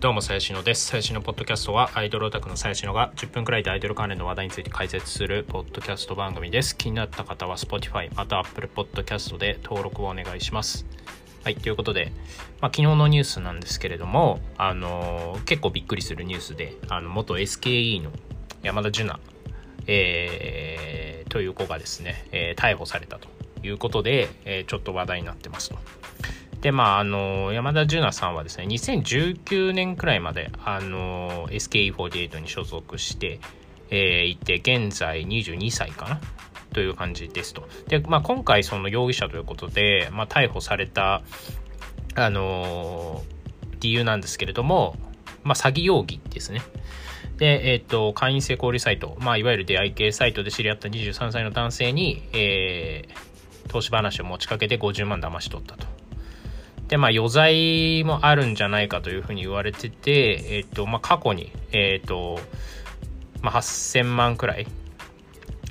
どうも、最新のです。最新のポッドキャストは、アイドルオタクの最新のが10分くらいでアイドル関連の話題について解説するポッドキャスト番組です。気になった方は、Spotify、また Apple Podcast で登録をお願いします。はい、ということで、まあ、昨日のニュースなんですけれども、あのー、結構びっくりするニュースで、あの元 SKE の山田樹奈、えー、という子がですね、えー、逮捕されたということで、えー、ちょっと話題になってますと。で、まあ、あの、山田樹奈さんはですね、2019年くらいまで、あの、SKE48 に所属して、えー、いて、現在22歳かな？という感じですと。で、まあ、今回、その容疑者ということで、まあ、逮捕された、あの理由なんですけれども、まあ、詐欺容疑ですね。で、えっ、ー、と、会員制交流サイト、まあ、いわゆる出会い系サイトで知り合った23歳の男性に、えー、投資話を持ちかけて50万騙し取ったと。で、まあ、余罪もあるんじゃないかというふうに言われてて、えっ、と、まあ、過去に、えっ、と、まあ、8000万くらい、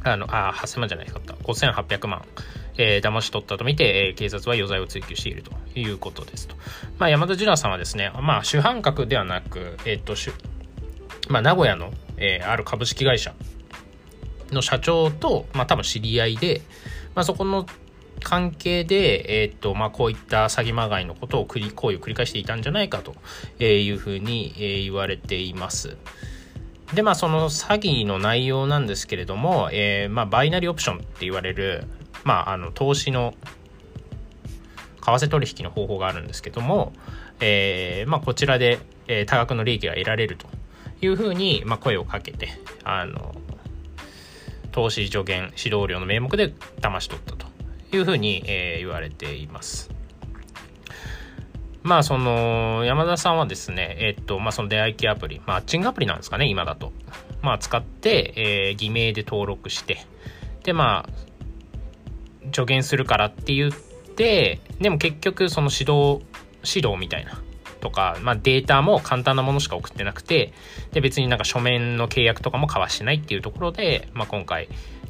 あの、あ、8000万じゃないかった、5800万、えー、騙し取ったとみて、えー、警察は余罪を追及しているということですと。まあ、山田樹奈さんはですね、まあ、主犯格ではなく、えっ、と、まあ、名古屋の、えー、ある株式会社の社長と、まあ、多分知り合いで、まあ、そこの関係で、えー、っと、まあ、こういった詐欺まがいのことを繰り、行為を繰り返していたんじゃないかというふうに、えー、言われています。で、まあ、その詐欺の内容なんですけれども、えー、まあ、バイナリーオプションって言われる、まあ、あの、投資の、為替取引の方法があるんですけども、えー、まあ、こちらで、えー、多額の利益が得られるというふうに、まあ、声をかけて、あの、投資助言、指導料の名目で騙し取ったというふうに、えー、言われています。まあ、その、山田さんはですね、えっと、まあ、その出会い系アプリ、マッチングアプリなんですかね、今だと。まあ、使って、えー、偽名で登録して、で、まあ、助言するからって言って、でも結局、その指導、指導みたいな、とか、まあ、データも簡単なものしか送ってなくて、で、別になんか書面の契約とかも交わしてないっていうところで、まあ、今回、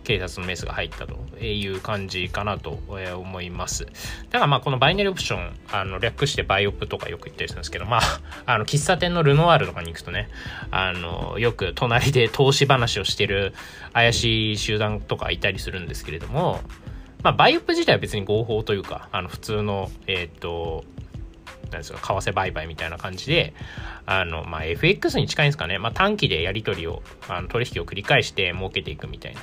警察のメスが入ったという感じかなと思います。だからまあこのバイナリーオプション、あの略してバイオプとかよく言ったりするんですけど、まあ、あの喫茶店のルノワールとかに行くとね、あの、よく隣で投資話をしてる怪しい集団とかいたりするんですけれども、まあバイオプ自体は別に合法というか、あの普通の、えっ、ー、と、なんですか、為替売買みたいな感じで、あの、まあ、FX に近いんですかね。まあ、短期でやり取りを、あの取引を繰り返して儲けていくみたいな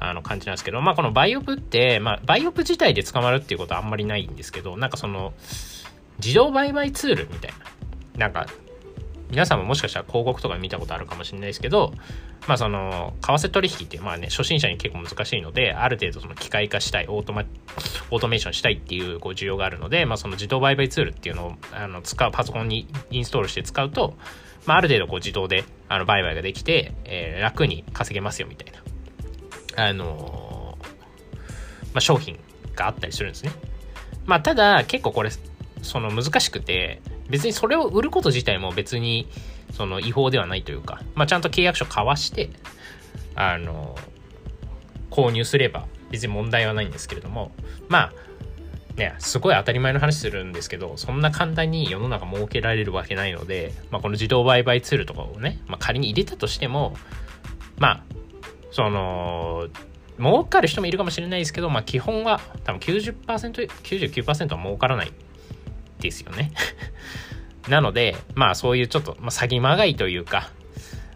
あの感じなんですけど、まあこのバイオプって、まあバイオプ自体で捕まるっていうことはあんまりないんですけど、なんかその、自動売買ツールみたいな。なんか、皆さんももしかしたら広告とか見たことあるかもしれないですけど、まあその、為替取引って、まあね、初心者に結構難しいので、ある程度その機械化したい、オートマ、オートメーションしたいっていうこう需要があるので、まあその自動売買ツールっていうのをあの使う、パソコンにインストールして使うと、まあある程度こう自動であの売買ができて、えー、楽に稼げますよみたいな。あのまあ、商品があったりするんですね。まあ、ただ、結構これ、その難しくて、別にそれを売ること自体も別に、その違法ではないというか、まあ、ちゃんと契約書交わして、あの購入すれば別に問題はないんですけれども、まあ、ね、すごい当たり前の話するんですけど、そんな簡単に世の中設けられるわけないので、まあ、この自動売買ツールとかをね、まあ、仮に入れたとしても、まあ、その、儲かる人もいるかもしれないですけど、まあ基本は多分90%、99%は儲からないですよね。なので、まあそういうちょっと、まあ、詐欺まがいというか、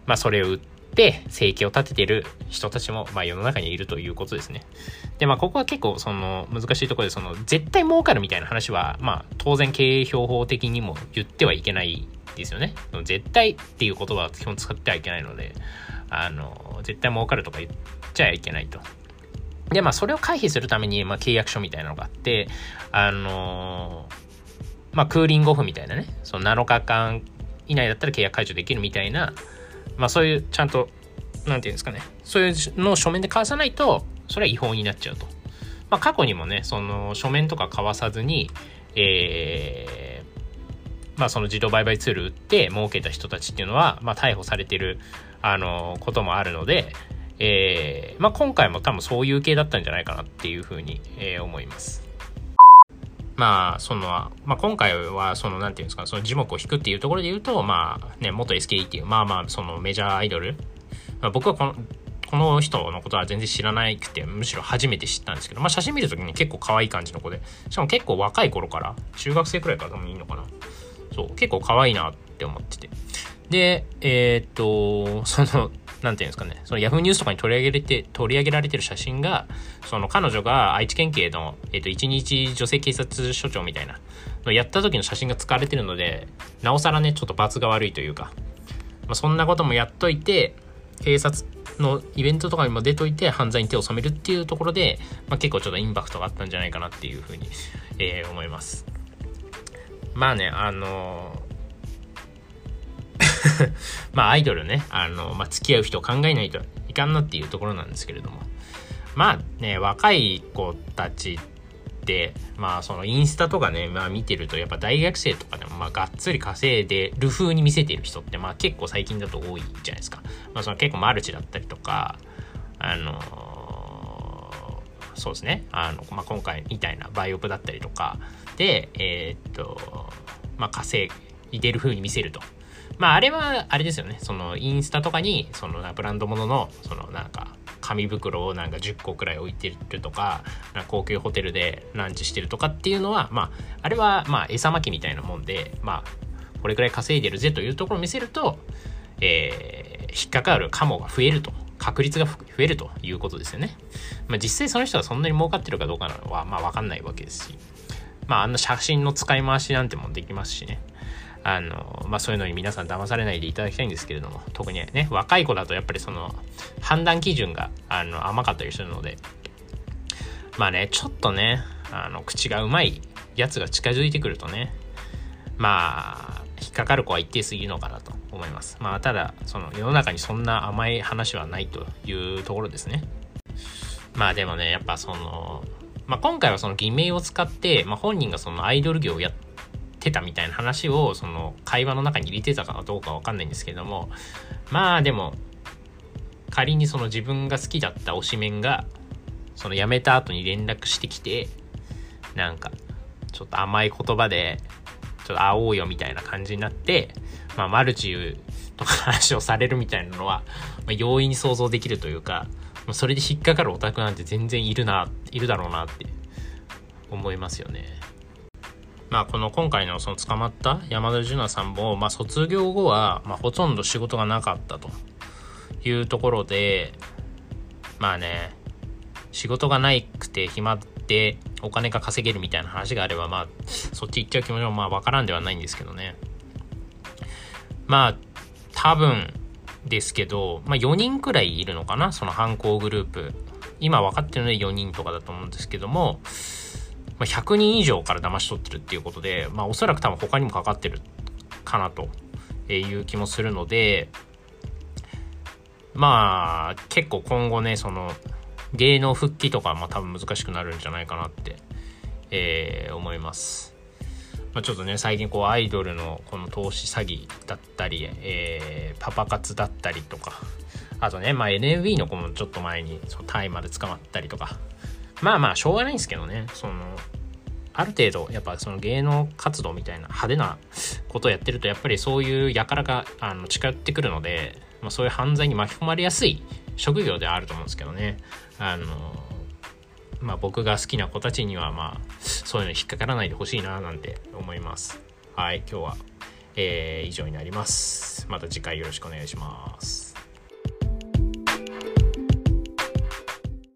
まあそれを売って生計を立ててる人たちも、まあ世の中にいるということですね。で、まあここは結構その難しいところで、その絶対儲かるみたいな話は、まあ当然経営標法的にも言ってはいけないですよね。絶対っていう言葉は基本使ってはいけないので、あの、絶対儲かるとか言っちゃいけないと。で、まあ、それを回避するために、まあ、契約書みたいなのがあって、あのまあ、クーリングオフみたいなね、その7日間以内だったら契約解除できるみたいな、まあ、そういう、ちゃんと、なんていうんですかね、そういうのを書面で交わさないと、それは違法になっちゃうと。まあ、過去にもね、その書面とか交わさずに、えー、まあ、その自動売買ツール売って儲けた人たちっていうのは、まあ、逮捕されてるあの、こともあるので、えー、まあ、今回も多分そういう系だったんじゃないかなっていうふうに、えー、思います。まあ、その、まあ、今回は、その、なんていうんですか、その樹木を引くっていうところで言うと、まあ、ね、元 SKE っていう、まあまあ、そのメジャーアイドル、まあ、僕はこの、この人のことは全然知らなくて、むしろ初めて知ったんですけど、まあ写真見るときに結構可愛い感じの子で、しかも結構若い頃から、中学生くらいからでもいいのかな。そう、結構可愛いなって思ってて。で、えー、っと、その、なんていうんですかね、そのヤフーニュースとかに取り上げれて、取り上げられてる写真が、その彼女が愛知県警の、えっ、と、一日女性警察署長みたいなのやった時の写真が使われてるので、なおさらね、ちょっと罰が悪いというか、まあ、そんなこともやっといて、警察のイベントとかにも出といて犯罪に手を染めるっていうところで、まあ、結構ちょっとインパクトがあったんじゃないかなっていうふうに、えー、思います。まあね、あの まあアイドルね、あの、まあ、付き合う人を考えないといかんなっていうところなんですけれども。まあね、若い子たちって、まあそのインスタとかね、まあ見てるとやっぱ大学生とかでもまあがっつり稼いでる風に見せてる人ってまあ結構最近だと多いじゃないですか。まあその結構マルチだったりとか、あの、そうですね。あの、まあ今回みたいなバイオプだったりとか、えー、っと、まあ稼いでる風に見せると。まあ、あれは、あれですよね。その、インスタとかに、その、ブランド物のの、その、なんか、紙袋をなんか10個くらい置いてるとか、か高級ホテルでランチしてるとかっていうのは、まあ、あれは、まあ、餌まきみたいなもんで、まあ、これくらい稼いでるぜというところを見せると、えー、引っかかるカモが増えると。確率が増えるということですよね。まあ、実際その人がそんなに儲かってるかどうかなのは、まあ、わかんないわけですし。まあ、あんな写真の使い回しなんてもできますしね。あの、まあ、そういうのに皆さん騙されないでいただきたいんですけれども、特にね、若い子だとやっぱりその、判断基準が、あの、甘かったりするので、まあね、ちょっとね、あの、口がうまいやつが近づいてくるとね、まあ、引っかかる子は一定すぎるのかなと思います。まあ、ただ、その、世の中にそんな甘い話はないというところですね。まあでもね、やっぱその、まあ、今回はその偽名を使って、まあ、本人がそのアイドル業をやってたみたいな話をその会話の中に入れてたかどうかわかんないんですけれどもまあでも仮にその自分が好きだった推しメンがその辞めた後に連絡してきてなんかちょっと甘い言葉でちょっと会おうよみたいな感じになってまあマルチとか話をされるみたいなのは、まあ、容易に想像できるというかそれで引っかかるオタクなんて全然いるないるだろうなって思いますよね。まあ、この今回のその捕まった山田純奈さんも、まあ、卒業後は、まあ、ほとんど仕事がなかったというところで、まあね、仕事がないくて暇でお金が稼げるみたいな話があれば、まあ、そっち行っちゃう気持ちもまあわからんではないんですけどね。まあ、多分ですけど、まあ4人くらいいるのかな、その犯行グループ。今分かってるので4人とかだと思うんですけども、まあ、100人以上から騙し取ってるっていうことで、まあ、おそらく多分他にもかかってるかなという気もするので、まあ、結構今後ね、その、芸能復帰とかも多分難しくなるんじゃないかなって、えー、思います。まあ、ちょっとね、最近こうアイドルのこの投資詐欺だったり、えー、パパ活だったりとか、あとね、まあ NMB の子もちょっと前にそのタイまで捕まったりとか、まあまあ、しょうがないんですけどね、その、ある程度、やっぱその芸能活動みたいな派手なことをやってると、やっぱりそういう輩があの近寄ってくるので、まあ、そういう犯罪に巻き込まれやすい職業ではあると思うんですけどね。あの、まあ僕が好きな子たちには、まあ、そういうの引っかからないでほしいな、なんて思います。はい、今日は、えー、以上になります。また次回よろしくお願いします。